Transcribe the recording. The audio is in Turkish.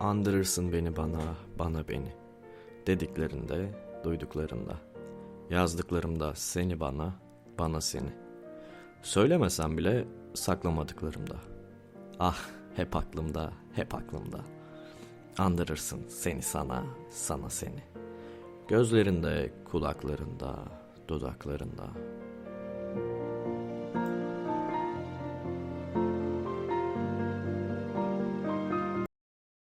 Andırırsın beni bana, bana beni. Dediklerinde, duyduklarında. Yazdıklarımda seni bana, bana seni. Söylemesem bile saklamadıklarımda. Ah, hep aklımda, hep aklımda. Andırırsın seni sana, sana seni. Gözlerinde, kulaklarında, dudaklarında,